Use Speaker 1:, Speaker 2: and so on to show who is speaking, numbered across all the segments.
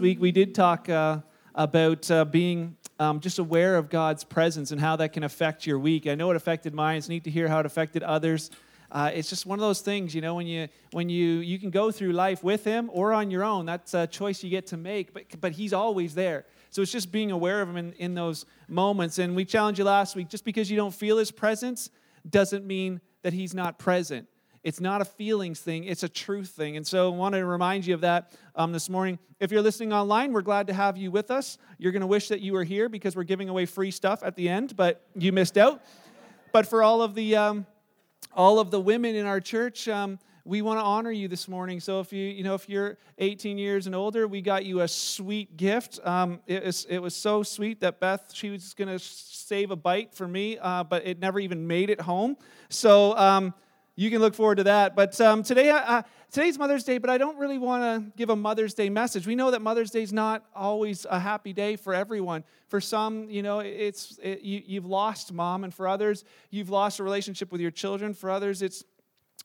Speaker 1: week, we did talk uh, about uh, being um, just aware of God's presence and how that can affect your week. I know it affected mine. It's neat to hear how it affected others. Uh, it's just one of those things, you know, when you when you you can go through life with Him or on your own. That's a choice you get to make. But but He's always there. So it's just being aware of Him in, in those moments. And we challenged you last week. Just because you don't feel His presence doesn't mean that He's not present. It's not a feelings thing, it's a truth thing. And so I want to remind you of that um, this morning. If you're listening online, we're glad to have you with us. You're going to wish that you were here because we're giving away free stuff at the end, but you missed out. But for all of the um, all of the women in our church, um, we want to honor you this morning. So if you you know if you're 18 years and older, we got you a sweet gift. Um, it was it was so sweet that Beth she was going to save a bite for me, uh, but it never even made it home. So um, you can look forward to that. But um, today, uh, today's Mother's Day, but I don't really want to give a Mother's Day message. We know that Mother's Day is not always a happy day for everyone. For some, you know, it's it, you, you've lost mom, and for others, you've lost a relationship with your children. For others, it's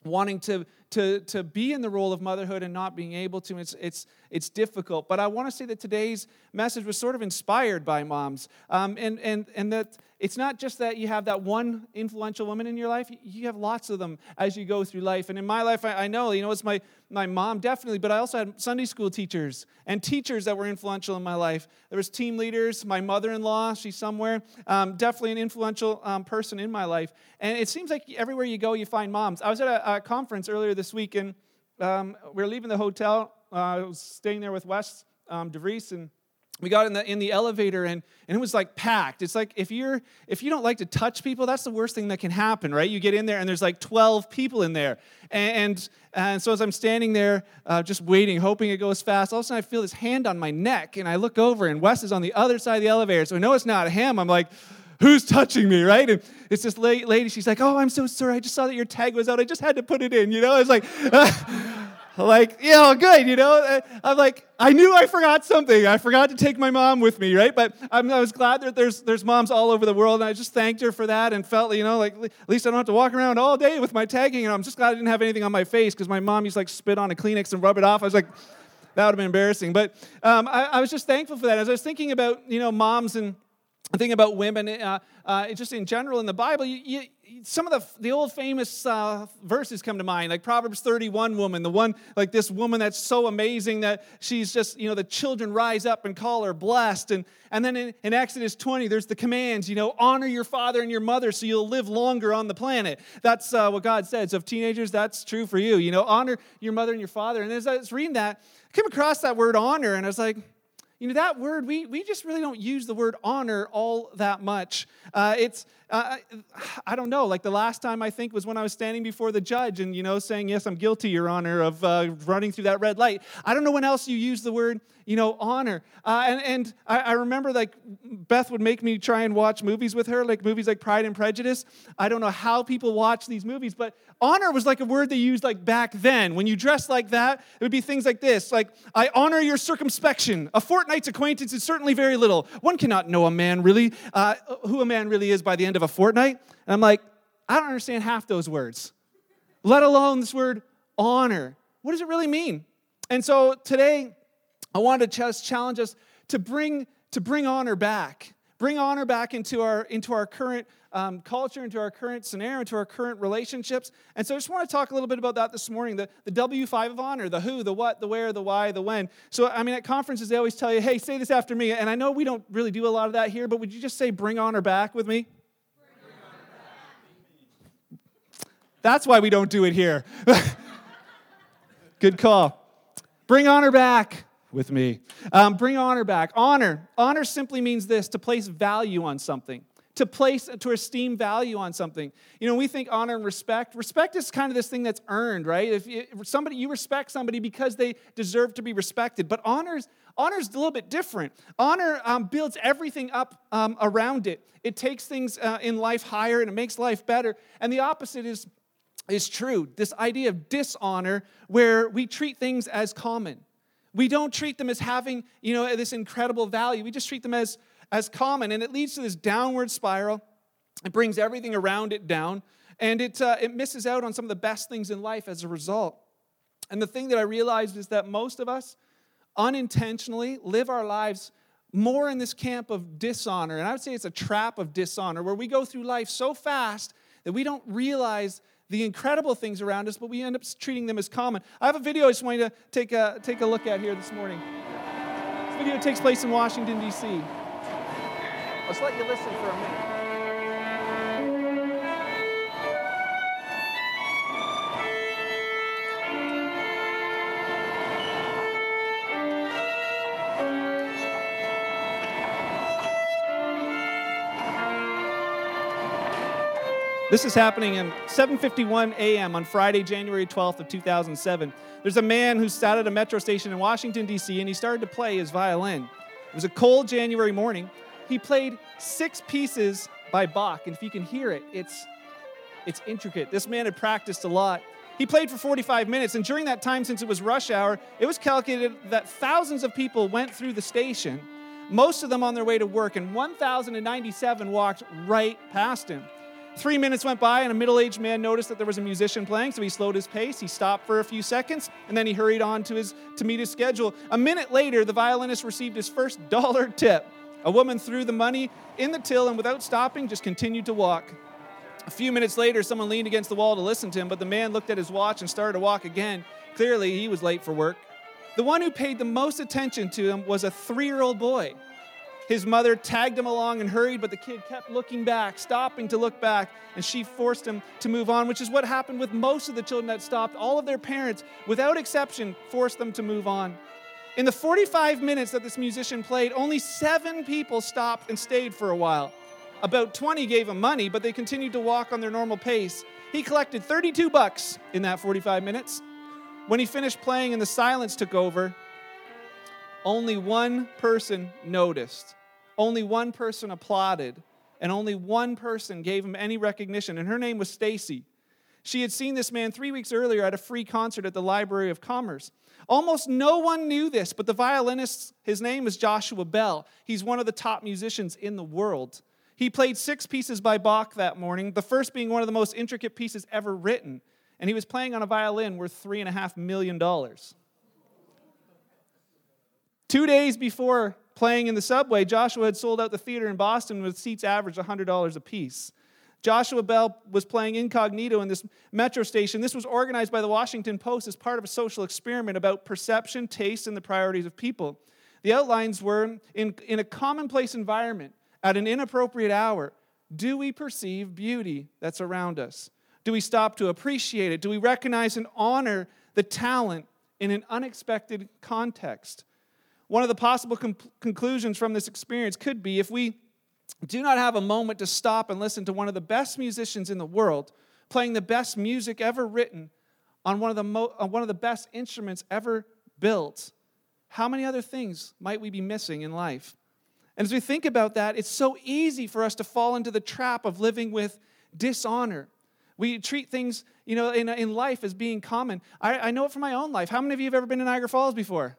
Speaker 1: wanting to to, to be in the role of motherhood and not being able to. It's, it's, it's difficult. But I want to say that today's message was sort of inspired by moms. Um, and, and, and that it's not just that you have that one influential woman in your life, you have lots of them as you go through life. And in my life, I, I know, you know, it's my, my mom definitely, but I also had Sunday school teachers and teachers that were influential in my life. There was team leaders, my mother-in-law, she's somewhere, um, definitely an influential um, person in my life. And it seems like everywhere you go, you find moms. I was at a, a conference earlier this week, and um, we were leaving the hotel. Uh, I was staying there with Wes um, DeVries, and we got in the in the elevator and, and it was like packed it's like if you're if you don't like to touch people that's the worst thing that can happen right you get in there and there's like 12 people in there and and so as i'm standing there uh, just waiting hoping it goes fast all of a sudden i feel this hand on my neck and i look over and wes is on the other side of the elevator so i know it's not him i'm like who's touching me, right? And it's this lady, she's like, oh, I'm so sorry. I just saw that your tag was out. I just had to put it in, you know? It's like, like, know, good, you know. Uh, I'm like, I knew I forgot something. I forgot to take my mom with me, right? But I'm, i was glad that there's there's moms all over the world, and I just thanked her for that, and felt, you know, like at least I don't have to walk around all day with my tagging. And I'm just glad I didn't have anything on my face because my mom used to like spit on a Kleenex and rub it off. I was like, that would have been embarrassing. But um, I, I was just thankful for that. As I was thinking about, you know, moms and thinking about women, uh, uh, just in general in the Bible, you, you, some of the, the old famous uh, verses come to mind, like Proverbs 31 woman, the one, like this woman that's so amazing that she's just, you know, the children rise up and call her blessed. And, and then in, in Exodus 20, there's the commands, you know, honor your father and your mother so you'll live longer on the planet. That's uh, what God said. So teenagers, that's true for you. You know, honor your mother and your father. And as I was reading that, I came across that word honor, and I was like, you know, that word, we, we just really don't use the word honor all that much. Uh, it's, uh, I don't know, like the last time I think was when I was standing before the judge and, you know, saying, yes, I'm guilty, Your Honor, of uh, running through that red light. I don't know when else you use the word, you know, honor. Uh, and and I, I, remember, like, Beth would make me try and watch movies with her, like movies like Pride and Prejudice. I don't know how people watch these movies, but honor was like a word they used, like, back then. When you dress like that, it would be things like this, like, I honor your circumspection. A fortnight's acquaintance is certainly very little. One cannot know a man really, uh, who a man really is by the end of a fortnight. And I'm like, I don't understand half those words, let alone this word honor. What does it really mean? And so today, I wanted to just challenge us to bring, to bring honor back. Bring honor back into our, into our current um, culture, into our current scenario, into our current relationships. And so I just want to talk a little bit about that this morning the, the W5 of honor, the who, the what, the where, the why, the when. So, I mean, at conferences, they always tell you, hey, say this after me. And I know we don't really do a lot of that here, but would you just say, bring honor back with me? That's why we don't do it here. Good call. Bring honor back with me. Um, bring honor back. Honor. Honor simply means this to place value on something, to place, to esteem value on something. You know, we think honor and respect. Respect is kind of this thing that's earned, right? If, somebody, you respect somebody because they deserve to be respected. But honors, honor is a little bit different. Honor um, builds everything up um, around it. It takes things uh, in life higher and it makes life better. And the opposite is is true. This idea of dishonor, where we treat things as common. We don't treat them as having, you know, this incredible value. We just treat them as, as common. And it leads to this downward spiral. It brings everything around it down. And it, uh, it misses out on some of the best things in life as a result. And the thing that I realized is that most of us unintentionally live our lives more in this camp of dishonor. And I would say it's a trap of dishonor where we go through life so fast that we don't realize the incredible things around us, but we end up treating them as common. I have a video I just want you to take a, take a look at here this morning. This video takes place in Washington, D.C. Let's let you listen for a minute. This is happening at 7:51 a.m. on Friday, January 12th of 2007. There's a man who sat at a metro station in Washington D.C. and he started to play his violin. It was a cold January morning. He played six pieces by Bach, and if you can hear it, it's it's intricate. This man had practiced a lot. He played for 45 minutes, and during that time, since it was rush hour, it was calculated that thousands of people went through the station, most of them on their way to work, and 1,097 walked right past him. Three minutes went by, and a middle aged man noticed that there was a musician playing, so he slowed his pace. He stopped for a few seconds, and then he hurried on to, his, to meet his schedule. A minute later, the violinist received his first dollar tip. A woman threw the money in the till and, without stopping, just continued to walk. A few minutes later, someone leaned against the wall to listen to him, but the man looked at his watch and started to walk again. Clearly, he was late for work. The one who paid the most attention to him was a three year old boy. His mother tagged him along and hurried, but the kid kept looking back, stopping to look back, and she forced him to move on, which is what happened with most of the children that stopped. All of their parents, without exception, forced them to move on. In the 45 minutes that this musician played, only seven people stopped and stayed for a while. About 20 gave him money, but they continued to walk on their normal pace. He collected 32 bucks in that 45 minutes. When he finished playing and the silence took over, only one person noticed, only one person applauded, and only one person gave him any recognition, and her name was Stacy. She had seen this man three weeks earlier at a free concert at the Library of Congress. Almost no one knew this, but the violinist, his name is Joshua Bell. He's one of the top musicians in the world. He played six pieces by Bach that morning, the first being one of the most intricate pieces ever written. And he was playing on a violin worth $3.5 million. Two days before playing in the subway, Joshua had sold out the theater in Boston with seats averaged $100 a piece. Joshua Bell was playing incognito in this metro station. This was organized by the Washington Post as part of a social experiment about perception, taste, and the priorities of people. The outlines were in, in a commonplace environment, at an inappropriate hour, do we perceive beauty that's around us? Do we stop to appreciate it? Do we recognize and honor the talent in an unexpected context? One of the possible conclusions from this experience could be if we do not have a moment to stop and listen to one of the best musicians in the world playing the best music ever written on one of the, mo- on one of the best instruments ever built, how many other things might we be missing in life? And as we think about that, it's so easy for us to fall into the trap of living with dishonor. We treat things, you know, in, in life as being common. I, I know it from my own life. How many of you have ever been to Niagara Falls before?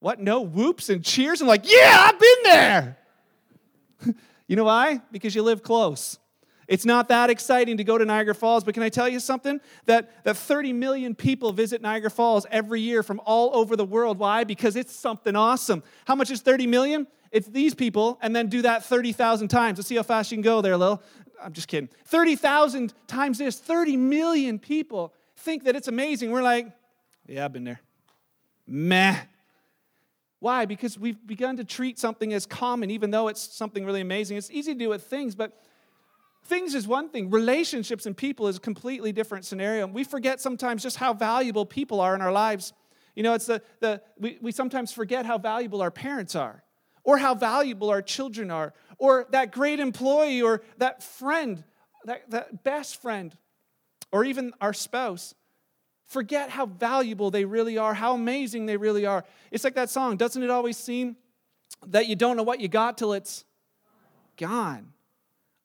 Speaker 1: What? No whoops and cheers and like, yeah, I've been there. you know why? Because you live close. It's not that exciting to go to Niagara Falls, but can I tell you something? That, that 30 million people visit Niagara Falls every year from all over the world. Why? Because it's something awesome. How much is 30 million? It's these people, and then do that 30,000 times. Let's see how fast you can go there, Lil. I'm just kidding. 30,000 times this, 30 million people think that it's amazing. We're like, yeah, I've been there. Meh. Why? Because we've begun to treat something as common, even though it's something really amazing. It's easy to do with things, but things is one thing. Relationships and people is a completely different scenario. We forget sometimes just how valuable people are in our lives. You know, it's the, the we, we sometimes forget how valuable our parents are, or how valuable our children are, or that great employee, or that friend, that, that best friend, or even our spouse forget how valuable they really are, how amazing they really are. It's like that song, doesn't it always seem that you don't know what you got till it's gone?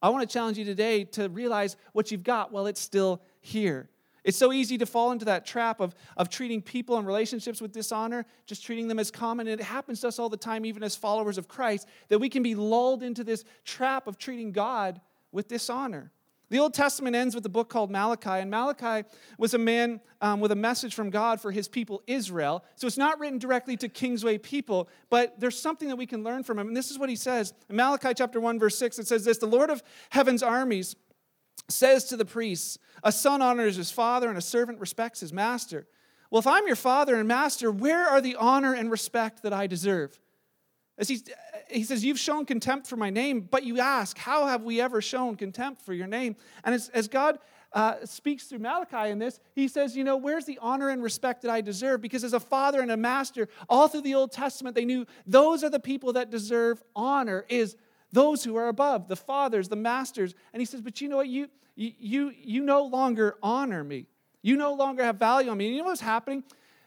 Speaker 1: I want to challenge you today to realize what you've got while it's still here. It's so easy to fall into that trap of, of treating people and relationships with dishonor, just treating them as common. And it happens to us all the time, even as followers of Christ, that we can be lulled into this trap of treating God with dishonor. The Old Testament ends with a book called Malachi, and Malachi was a man um, with a message from God for his people Israel. So it's not written directly to Kingsway people, but there's something that we can learn from him. And this is what he says in Malachi chapter 1, verse 6. It says this The Lord of heaven's armies says to the priests, A son honors his father, and a servant respects his master. Well, if I'm your father and master, where are the honor and respect that I deserve? As he, he says, You've shown contempt for my name, but you ask, How have we ever shown contempt for your name? And as, as God uh, speaks through Malachi in this, he says, You know, where's the honor and respect that I deserve? Because as a father and a master, all through the Old Testament, they knew those are the people that deserve honor, is those who are above, the fathers, the masters. And he says, But you know what? You, you, you no longer honor me. You no longer have value on me. And you know what's happening?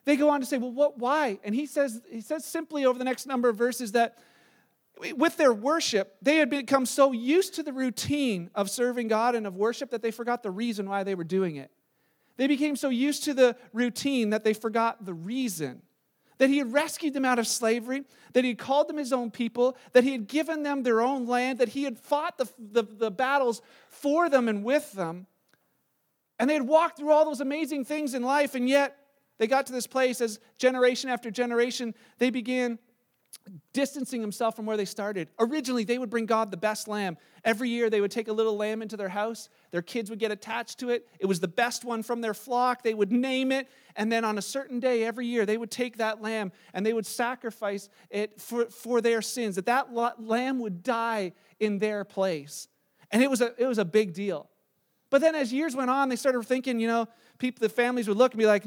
Speaker 1: They go on to say, well, what, why? And he says, he says simply over the next number of verses that with their worship, they had become so used to the routine of serving God and of worship that they forgot the reason why they were doing it. They became so used to the routine that they forgot the reason. That he had rescued them out of slavery, that he had called them his own people, that he had given them their own land, that he had fought the, the, the battles for them and with them. And they had walked through all those amazing things in life, and yet they got to this place as generation after generation, they began distancing themselves from where they started. Originally, they would bring God the best lamb. Every year, they would take a little lamb into their house. Their kids would get attached to it. It was the best one from their flock. They would name it. And then on a certain day every year, they would take that lamb and they would sacrifice it for, for their sins, that that lamb would die in their place. And it was, a, it was a big deal. But then as years went on, they started thinking, you know, people, the families would look and be like,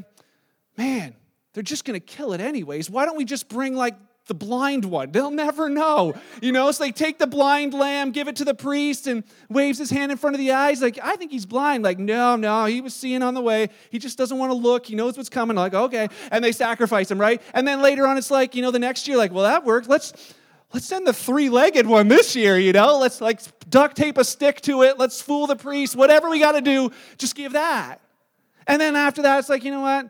Speaker 1: man, they're just going to kill it anyways. Why don't we just bring like the blind one? They'll never know. You know, so they take the blind lamb, give it to the priest, and waves his hand in front of the eyes. Like, I think he's blind. Like, no, no, he was seeing on the way. He just doesn't want to look. He knows what's coming. Like, okay. And they sacrifice him, right? And then later on, it's like, you know, the next year, like, well, that worked. Let's let's send the three-legged one this year, you know? Let's like duct tape a stick to it. Let's fool the priest. Whatever we got to do, just give that. And then after that, it's like, you know what?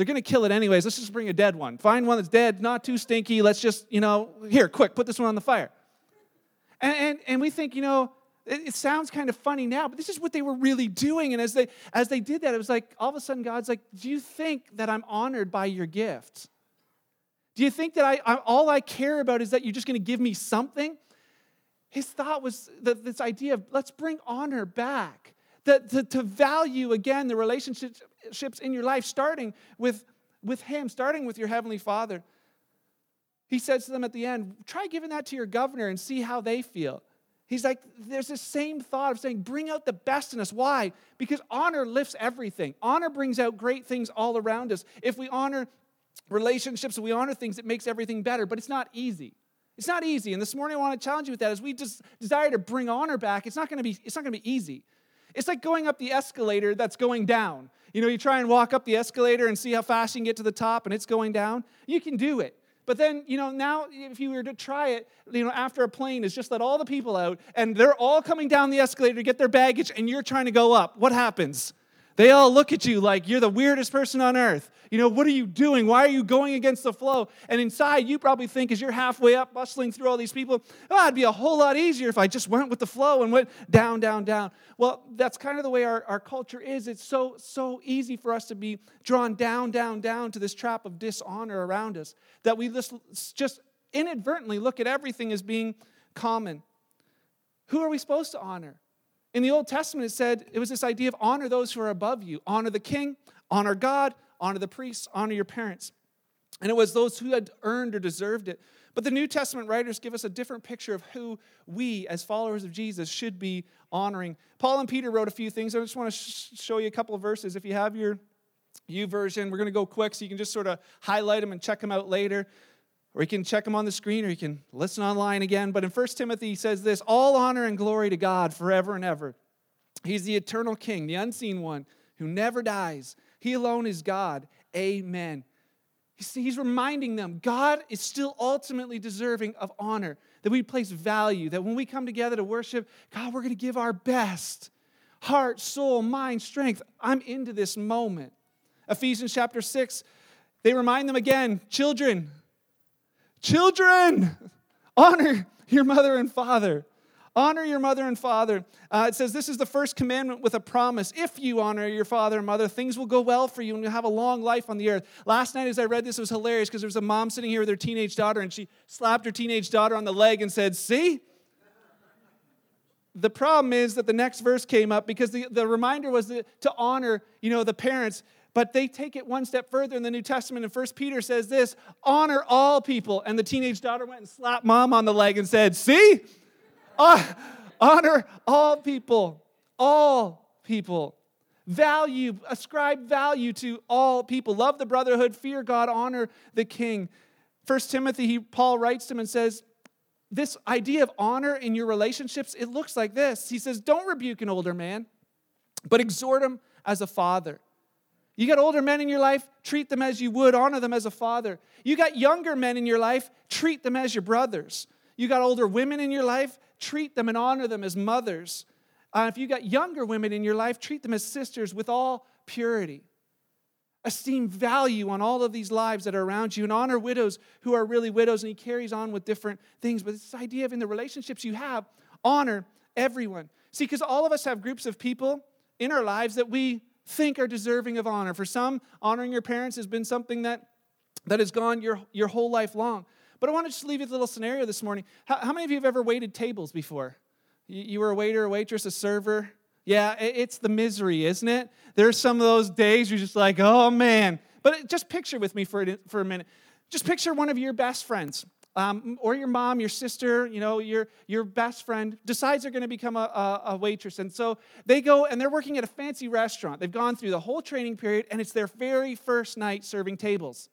Speaker 1: They're going to kill it anyways. Let's just bring a dead one. Find one that's dead, not too stinky. Let's just, you know, here, quick, put this one on the fire. And, and, and we think, you know, it, it sounds kind of funny now, but this is what they were really doing. And as they, as they did that, it was like all of a sudden God's like, Do you think that I'm honored by your gift? Do you think that I, I all I care about is that you're just going to give me something? His thought was that this idea of let's bring honor back that to, to value again the relationships in your life, starting with, with Him, starting with your Heavenly Father. He says to them at the end, try giving that to your governor and see how they feel. He's like, there's this same thought of saying, bring out the best in us. Why? Because honor lifts everything. Honor brings out great things all around us. If we honor relationships we honor things, it makes everything better, but it's not easy. It's not easy. And this morning I want to challenge you with that. As we just desire to bring honor back, it's not going to be, it's not going to be easy. It's like going up the escalator that's going down. You know, you try and walk up the escalator and see how fast you can get to the top and it's going down. You can do it. But then, you know, now if you were to try it, you know, after a plane is just let all the people out and they're all coming down the escalator to get their baggage and you're trying to go up, what happens? They all look at you like you're the weirdest person on earth. You know, what are you doing? Why are you going against the flow? And inside, you probably think as you're halfway up, bustling through all these people, oh, it'd be a whole lot easier if I just went with the flow and went down, down, down. Well, that's kind of the way our, our culture is. It's so, so easy for us to be drawn down, down, down to this trap of dishonor around us that we just, just inadvertently look at everything as being common. Who are we supposed to honor? In the Old Testament, it said it was this idea of honor those who are above you, honor the king, honor God, honor the priests, honor your parents. And it was those who had earned or deserved it. But the New Testament writers give us a different picture of who we, as followers of Jesus, should be honoring. Paul and Peter wrote a few things. I just want to sh- show you a couple of verses. If you have your YouVersion, we're going to go quick so you can just sort of highlight them and check them out later. Or you can check them on the screen or you can listen online again. But in 1 Timothy, he says this All honor and glory to God forever and ever. He's the eternal King, the unseen one who never dies. He alone is God. Amen. He's reminding them God is still ultimately deserving of honor, that we place value, that when we come together to worship, God, we're going to give our best heart, soul, mind, strength. I'm into this moment. Ephesians chapter 6, they remind them again children, children, honor your mother and father. Honor your mother and father. Uh, it says, This is the first commandment with a promise. If you honor your father and mother, things will go well for you and you'll have a long life on the earth. Last night, as I read this, it was hilarious because there was a mom sitting here with her teenage daughter and she slapped her teenage daughter on the leg and said, See? The problem is that the next verse came up because the, the reminder was to honor, you know, the parents. But they take it one step further in the New Testament, and First Peter says this honor all people. And the teenage daughter went and slapped mom on the leg and said, See? Ah, honor all people, all people. Value, ascribe value to all people. Love the brotherhood, fear God, honor the king. First Timothy, he, Paul writes to him and says, this idea of honor in your relationships, it looks like this. He says, Don't rebuke an older man, but exhort him as a father. You got older men in your life, treat them as you would, honor them as a father. You got younger men in your life, treat them as your brothers. You got older women in your life, treat them and honor them as mothers. Uh, if you got younger women in your life, treat them as sisters with all purity. Esteem value on all of these lives that are around you and honor widows who are really widows. And he carries on with different things. But this idea of in the relationships you have, honor everyone. See, because all of us have groups of people in our lives that we think are deserving of honor. For some, honoring your parents has been something that, that has gone your, your whole life long. But I want to just leave you with a little scenario this morning. How, how many of you have ever waited tables before? You, you were a waiter, a waitress, a server. Yeah, it, it's the misery, isn't it? There's some of those days you're just like, oh man. But just picture with me for for a minute. Just picture one of your best friends. Um, or your mom, your sister, you know, your, your best friend decides they're going to become a, a, a, waitress. And so they go and they're working at a fancy restaurant. They've gone through the whole training period and it's their very first night serving tables.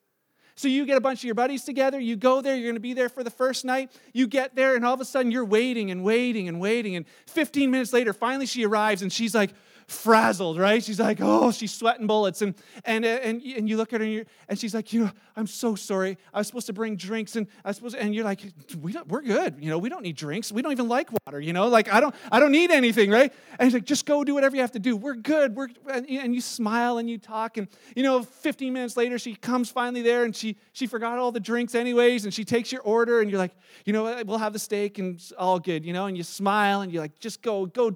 Speaker 1: So you get a bunch of your buddies together, you go there, you're going to be there for the first night. You get there, and all of a sudden you're waiting and waiting and waiting. And 15 minutes later, finally she arrives and she's like, frazzled, right? She's like, oh, she's sweating bullets. And, and, and, and you look at her and, and she's like, you know, I'm so sorry. I was supposed to bring drinks and I was supposed to, and you're like, we don't, we're good. You know, we don't need drinks. We don't even like water, you know, like I don't, I don't need anything, right? And he's like, just go do whatever you have to do. We're good. We're, and, and you smile and you talk. And, you know, 15 minutes later, she comes finally there and she, she forgot all the drinks anyways. And she takes your order and you're like, you know, we'll have the steak and all good, you know, and you smile and you're like, just go, go,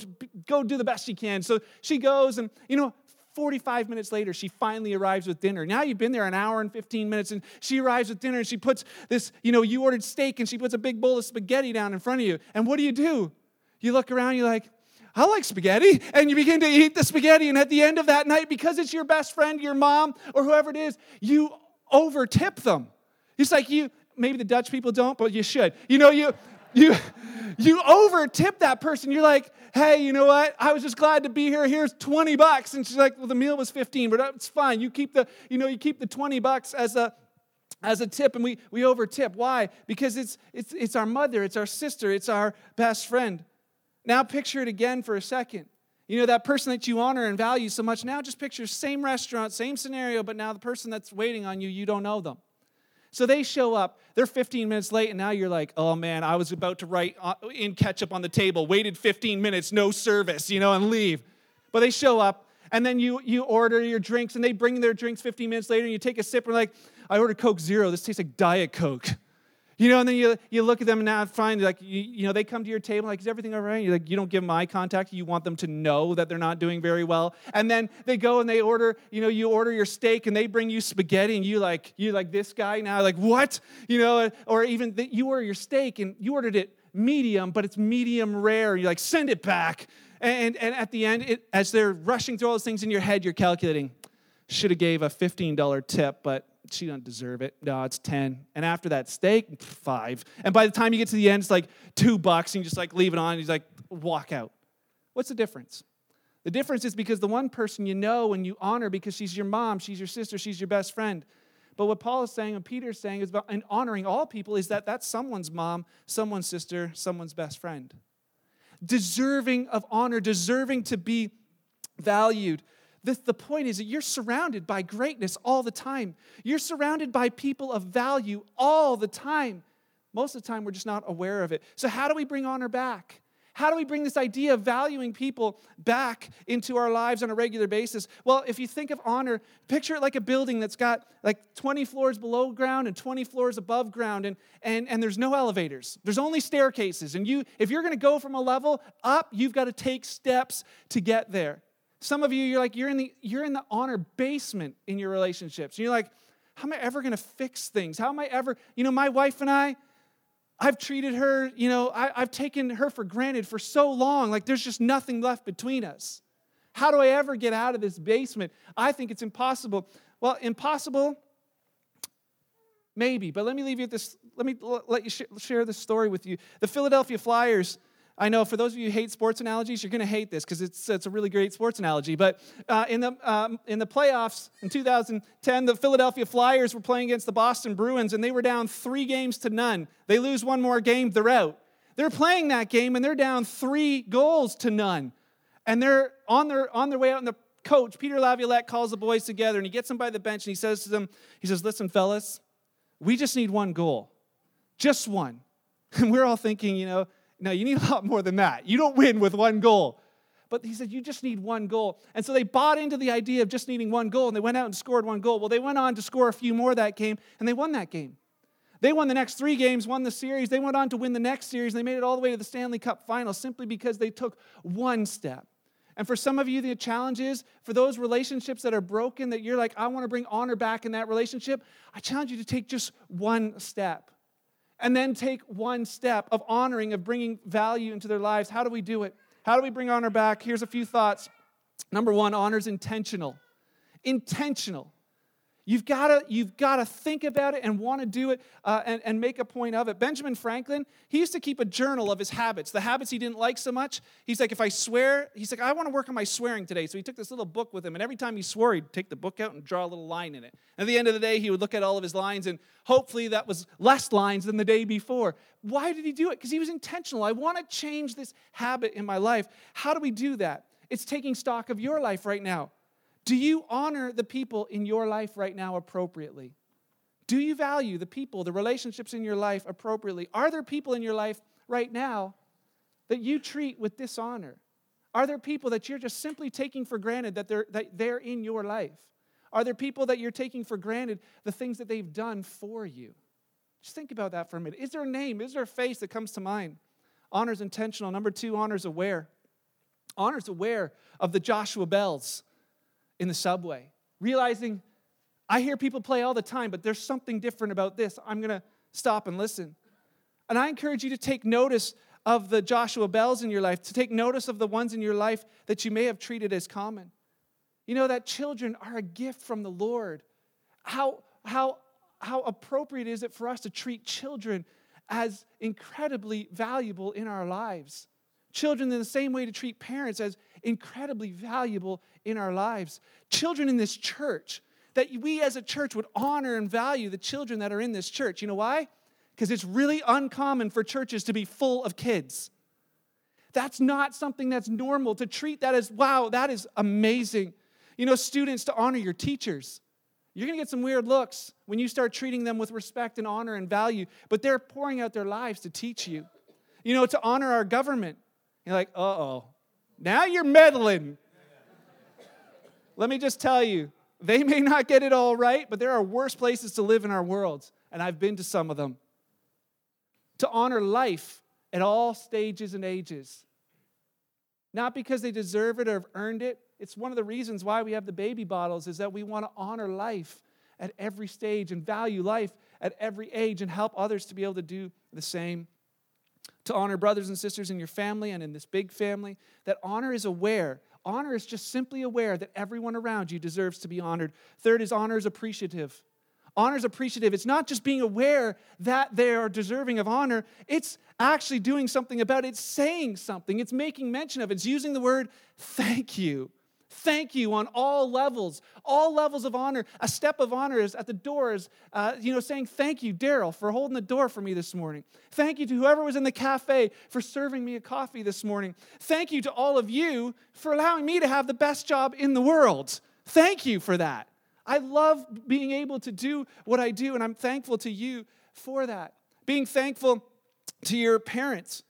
Speaker 1: go do the best you can. So she goes, and you know, 45 minutes later, she finally arrives with dinner. Now you've been there an hour and 15 minutes, and she arrives with dinner, and she puts this, you know, you ordered steak, and she puts a big bowl of spaghetti down in front of you. And what do you do? You look around, you're like, I like spaghetti. And you begin to eat the spaghetti. And at the end of that night, because it's your best friend, your mom, or whoever it is, you over tip them. It's like you, maybe the Dutch people don't, but you should. You know, you, you, you over tip that person. You're like, hey, you know what? I was just glad to be here. Here's 20 bucks. And she's like, well, the meal was 15, but it's fine. You keep the, you know, you keep the 20 bucks as a as a tip and we, we over tip. Why? Because it's, it's, it's our mother, it's our sister, it's our best friend. Now picture it again for a second. You know, that person that you honor and value so much, now just picture same restaurant, same scenario, but now the person that's waiting on you, you don't know them. So they show up, they're 15 minutes late, and now you're like, oh man, I was about to write uh, in ketchup on the table, waited 15 minutes, no service, you know, and leave. But they show up, and then you, you order your drinks, and they bring their drinks 15 minutes later, and you take a sip, and like, I ordered Coke Zero, this tastes like Diet Coke. You know, and then you, you look at them and now find like, you, you know, they come to your table, like, is everything all right? You're like, you don't give them eye contact. You want them to know that they're not doing very well. And then they go and they order, you know, you order your steak and they bring you spaghetti and you like, you like this guy now, like, what? You know, or even that you order your steak and you ordered it medium, but it's medium rare. You're like, send it back. And, and at the end, it, as they're rushing through all those things in your head, you're calculating, should have gave a $15 tip, but she doesn't deserve it. No, it's 10. And after that steak, five. And by the time you get to the end, it's like two bucks, and you just like leave it on, and he's like, walk out. What's the difference? The difference is because the one person you know and you honor because she's your mom, she's your sister, she's your best friend. But what Paul is saying and Peter is saying is about and honoring all people is that that's someone's mom, someone's sister, someone's best friend. Deserving of honor, deserving to be valued. The, the point is that you're surrounded by greatness all the time. You're surrounded by people of value all the time. Most of the time, we're just not aware of it. So, how do we bring honor back? How do we bring this idea of valuing people back into our lives on a regular basis? Well, if you think of honor, picture it like a building that's got like 20 floors below ground and 20 floors above ground, and, and, and there's no elevators. There's only staircases. And you, if you're gonna go from a level up, you've got to take steps to get there. Some of you, you're like, you're in the you're in the honor basement in your relationships. And you're like, how am I ever gonna fix things? How am I ever, you know, my wife and I, I've treated her, you know, I, have taken her for granted for so long. Like there's just nothing left between us. How do I ever get out of this basement? I think it's impossible. Well, impossible, maybe, but let me leave you this. Let me let you share this story with you. The Philadelphia Flyers I know for those of you who hate sports analogies, you're going to hate this because it's, it's a really great sports analogy. But uh, in, the, um, in the playoffs in 2010, the Philadelphia Flyers were playing against the Boston Bruins, and they were down three games to none. They lose one more game, they're out. They're playing that game, and they're down three goals to none. And they're on their, on their way out, and the coach, Peter Laviolette, calls the boys together, and he gets them by the bench, and he says to them, he says, listen, fellas, we just need one goal. Just one. And we're all thinking, you know, no, you need a lot more than that. You don't win with one goal. But he said, You just need one goal. And so they bought into the idea of just needing one goal, and they went out and scored one goal. Well, they went on to score a few more that game, and they won that game. They won the next three games, won the series. They went on to win the next series. And they made it all the way to the Stanley Cup final simply because they took one step. And for some of you, the challenge is for those relationships that are broken, that you're like, I want to bring honor back in that relationship, I challenge you to take just one step and then take one step of honoring, of bringing value into their lives. How do we do it? How do we bring honor back? Here's a few thoughts. Number one, honor is intentional. Intentional. You've got to you've got to think about it and want to do it uh, and, and make a point of it. Benjamin Franklin, he used to keep a journal of his habits, the habits he didn't like so much. He's like, if I swear, he's like, I want to work on my swearing today. So he took this little book with him, and every time he swore, he'd take the book out and draw a little line in it. At the end of the day, he would look at all of his lines, and hopefully that was less lines than the day before. Why did he do it? Because he was intentional. I want to change this habit in my life. How do we do that? It's taking stock of your life right now. Do you honor the people in your life right now appropriately? Do you value the people, the relationships in your life appropriately? Are there people in your life right now that you treat with dishonor? Are there people that you're just simply taking for granted that they're, that they're in your life? Are there people that you're taking for granted the things that they've done for you? Just think about that for a minute. Is there a name? Is there a face that comes to mind? Honor's intentional. Number two, honor's aware. Honor's aware of the Joshua Bells in the subway, realizing I hear people play all the time, but there's something different about this. I'm going to stop and listen. And I encourage you to take notice of the Joshua Bells in your life, to take notice of the ones in your life that you may have treated as common. You know that children are a gift from the Lord. How, how, how appropriate is it for us to treat children as incredibly valuable in our lives? Children, in the same way, to treat parents as incredibly valuable in our lives. Children in this church, that we as a church would honor and value the children that are in this church. You know why? Because it's really uncommon for churches to be full of kids. That's not something that's normal to treat that as, wow, that is amazing. You know, students, to honor your teachers. You're going to get some weird looks when you start treating them with respect and honor and value, but they're pouring out their lives to teach you. You know, to honor our government. You're like, uh oh, now you're meddling. Let me just tell you, they may not get it all right, but there are worse places to live in our world, and I've been to some of them. To honor life at all stages and ages. Not because they deserve it or have earned it. It's one of the reasons why we have the baby bottles is that we want to honor life at every stage and value life at every age and help others to be able to do the same to honor brothers and sisters in your family and in this big family, that honor is aware. Honor is just simply aware that everyone around you deserves to be honored. Third is honor is appreciative. Honor is appreciative. It's not just being aware that they are deserving of honor, it's actually doing something about it. It's saying something, it's making mention of it. It's using the word thank you. Thank you on all levels, all levels of honor. A step of honor is at the doors, uh, you know, saying thank you, Daryl, for holding the door for me this morning. Thank you to whoever was in the cafe for serving me a coffee this morning. Thank you to all of you for allowing me to have the best job in the world. Thank you for that. I love being able to do what I do, and I'm thankful to you for that. Being thankful to your parents.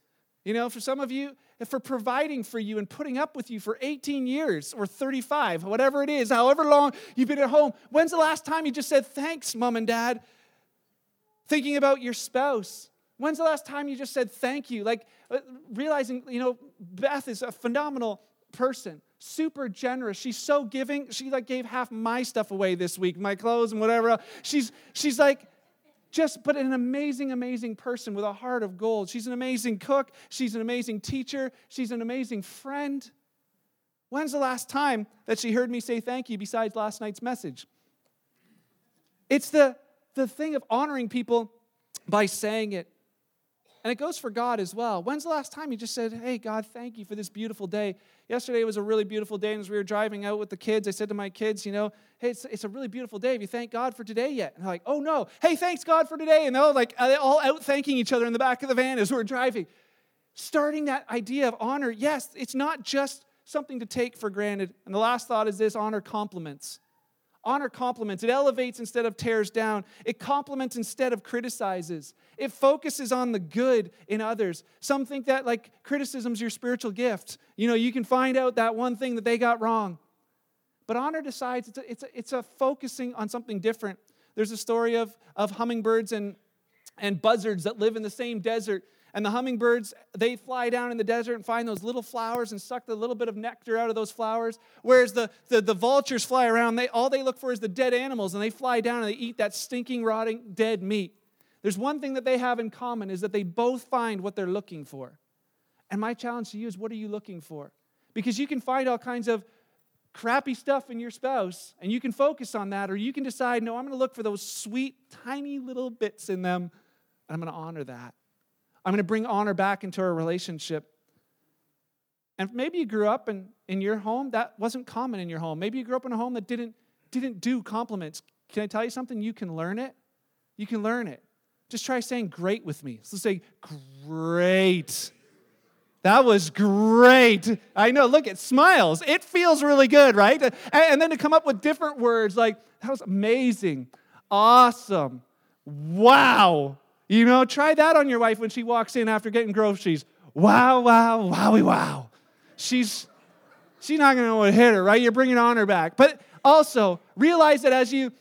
Speaker 1: You know, for some of you, for providing for you and putting up with you for 18 years or 35, whatever it is, however long you've been at home. When's the last time you just said, Thanks, mom and dad? Thinking about your spouse. When's the last time you just said thank you? Like uh, realizing, you know, Beth is a phenomenal person super generous. She's so giving. She like gave half my stuff away this week, my clothes and whatever. She's she's like just but an amazing amazing person with a heart of gold. She's an amazing cook, she's an amazing teacher, she's an amazing friend. When's the last time that she heard me say thank you besides last night's message? It's the the thing of honoring people by saying it. And it goes for God as well. When's the last time you just said, Hey, God, thank you for this beautiful day? Yesterday was a really beautiful day, and as we were driving out with the kids, I said to my kids, You know, hey, it's, it's a really beautiful day. Have you thanked God for today yet? And they're like, Oh, no. Hey, thanks God for today. And they're like, uh, all out thanking each other in the back of the van as we're driving. Starting that idea of honor, yes, it's not just something to take for granted. And the last thought is this honor compliments. Honor compliments. It elevates instead of tears down. It compliments instead of criticizes. It focuses on the good in others. Some think that like criticism's your spiritual gift. You know, you can find out that one thing that they got wrong. But honor decides it's a, it's a, it's a focusing on something different. There's a story of, of hummingbirds and, and buzzards that live in the same desert. And the hummingbirds, they fly down in the desert and find those little flowers and suck the little bit of nectar out of those flowers. Whereas the, the, the vultures fly around, they, all they look for is the dead animals, and they fly down and they eat that stinking, rotting, dead meat. There's one thing that they have in common is that they both find what they're looking for. And my challenge to you is what are you looking for? Because you can find all kinds of crappy stuff in your spouse, and you can focus on that, or you can decide, no, I'm going to look for those sweet, tiny little bits in them, and I'm going to honor that. I'm going to bring honor back into our relationship. And maybe you grew up in, in your home, that wasn't common in your home. Maybe you grew up in a home that didn't, didn't do compliments. Can I tell you something? You can learn it. You can learn it. Just try saying great with me. So say, great. That was great. I know, look, it smiles. It feels really good, right? And then to come up with different words like, that was amazing, awesome, wow, you know, try that on your wife when she walks in after getting groceries. Wow, wow, wowie, wow. She's she's not going to know what hit her, right? You're bringing honor back. But also realize that as you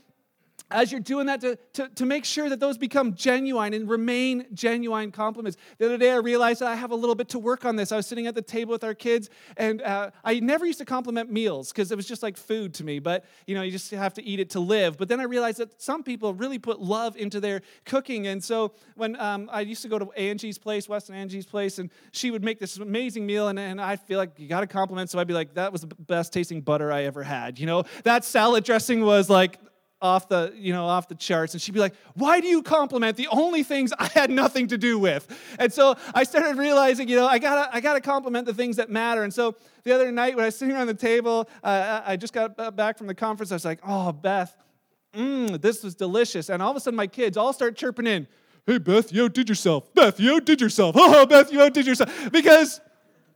Speaker 1: as you're doing that to, to, to make sure that those become genuine and remain genuine compliments. The other day I realized that I have a little bit to work on this. I was sitting at the table with our kids, and uh, I never used to compliment meals because it was just like food to me, but you know, you just have to eat it to live. But then I realized that some people really put love into their cooking. And so when um, I used to go to Angie's place, Wes and Angie's place, and she would make this amazing meal, and, and I feel like you got to compliment. So I'd be like, that was the best tasting butter I ever had. You know, that salad dressing was like, off the you know off the charts and she'd be like why do you compliment the only things i had nothing to do with? And so i started realizing you know i gotta i gotta compliment the things that matter. And so the other night when i was sitting around the table uh, i just got back from the conference i was like oh beth mmm this was delicious. And all of a sudden my kids all start chirping in hey beth you outdid yourself. Beth you outdid yourself. Oh beth you outdid yourself. Because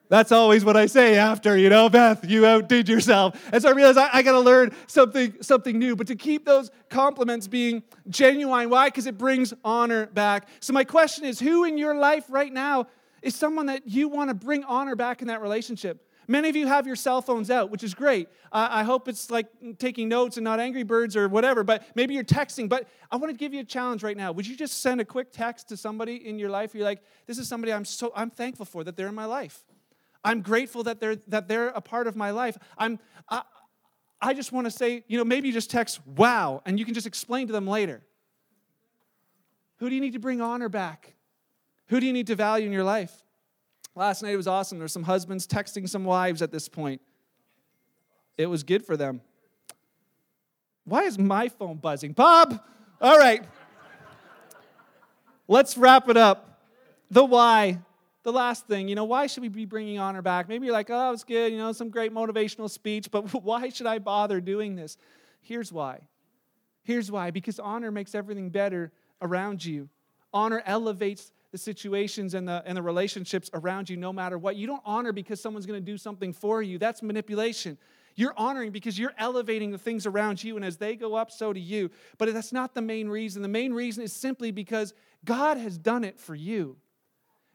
Speaker 1: that's always what I say after, you know, Beth, you outdid yourself. And so I realized I, I got to learn something, something new, but to keep those compliments being genuine. Why? Because it brings honor back. So my question is who in your life right now is someone that you want to bring honor back in that relationship? Many of you have your cell phones out, which is great. I hope it's like taking notes and not Angry Birds or whatever, but maybe you're texting. But I want to give you a challenge right now. Would you just send a quick text to somebody in your life? You're like, this is somebody I'm so I'm thankful for that they're in my life. I'm grateful that they're, that they're a part of my life. I'm, I, I just want to say, you know, maybe you just text, wow, and you can just explain to them later. Who do you need to bring honor back? Who do you need to value in your life? Last night it was awesome. There were some husbands texting some wives at this point. It was good for them. Why is my phone buzzing? Bob! All right. Let's wrap it up. The why the last thing, you know, why should we be bringing honor back? Maybe you're like, oh, that was good, you know, some great motivational speech, but why should I bother doing this? Here's why. Here's why because honor makes everything better around you. Honor elevates the situations and the, and the relationships around you no matter what. You don't honor because someone's going to do something for you, that's manipulation. You're honoring because you're elevating the things around you, and as they go up, so do you. But that's not the main reason. The main reason is simply because God has done it for you.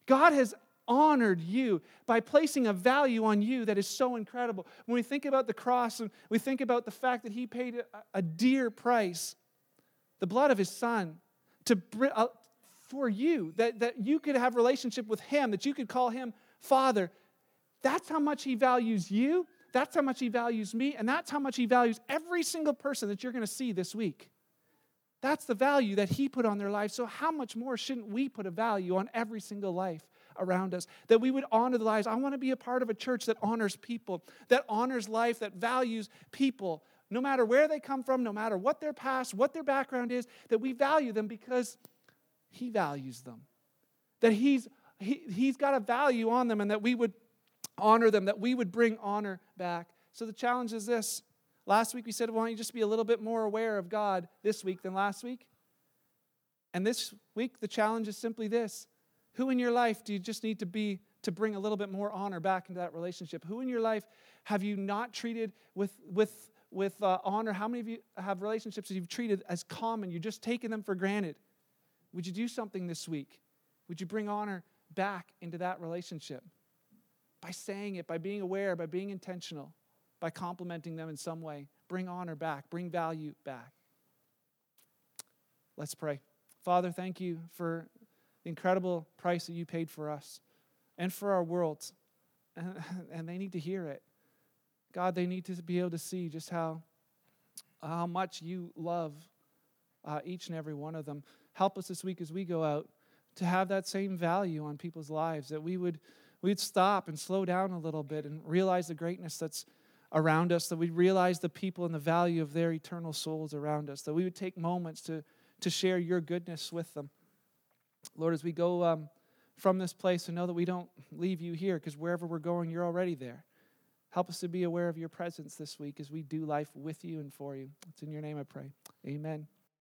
Speaker 1: God has honored you by placing a value on you that is so incredible. When we think about the cross and we think about the fact that He paid a, dear price, the blood of His Son, to uh, for you, that, that you could have relationship with Him, that you could call Him Father. That's how much He values you. That's how much He values me. And that's how much He values every single person that you're going to see this week. That's the value that He put on their life. So, how much more shouldn't we put a value on every single life around us? That we would honor the lives. I want to be a part of a church that honors people, that honors life, that values people, no matter where they come from, no matter what their past, what their background is, that we value them because He values them. That He's, he, he's got a value on them, and that we would honor them, that we would bring honor back. So, the challenge is this Last week we said, why don't you just be a little bit more aware of God this week than last week? And this week, the challenge is simply this Who in your life do you just need to be to bring a little bit more honor back into that relationship? Who in your life have you not treated with, with, with uh, honor? How many of you have relationships that you've treated as common? You've just taken them for granted. Would you do something this week? Would you bring honor back into that relationship? By saying it, by being aware, by being intentional by complimenting them in some way. Bring honor back, bring value back. Let's pray. Father, thank you for the incredible price that you paid for us and for our world. And they need to hear it. God, they need to be able to see just how, how much you love uh, each and every one of them. Help us this week as we go out to have that same value on people's lives, that we would we'd stop and slow down a little bit and realize the greatness that's around us, that we realize the people and the value of their eternal souls around us, that we would take moments to, to share your goodness with them. Lord, as we go um, from this place and know that we don't leave you here, because wherever we're going, you're already there. Help us to be aware of your presence this week as we do life with you and for you. It's in your name I pray. Amen.